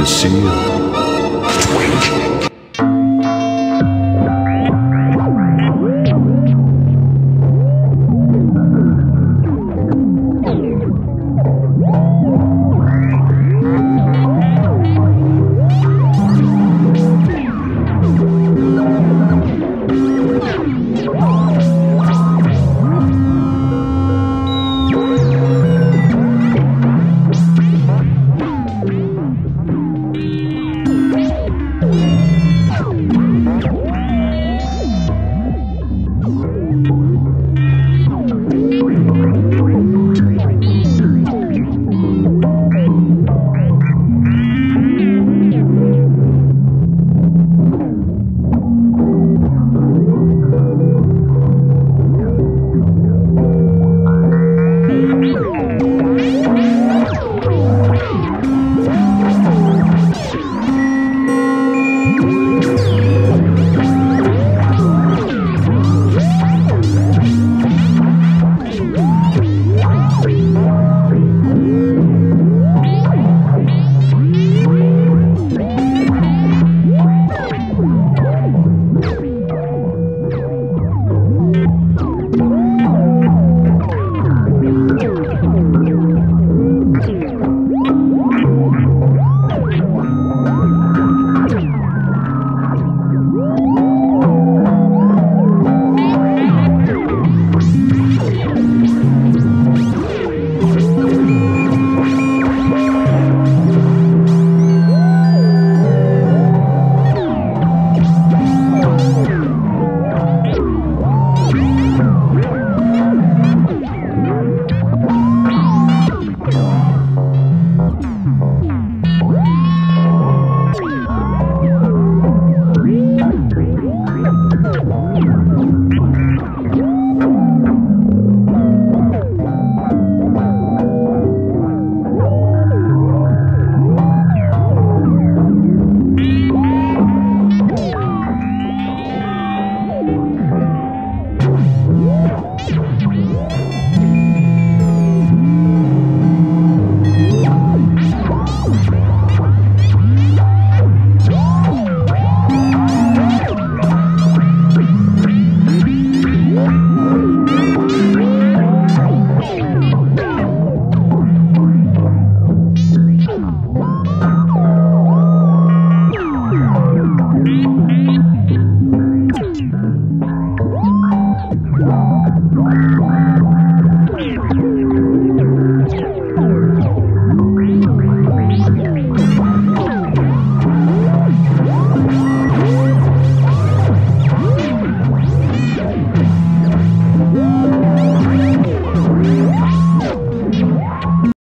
to seal.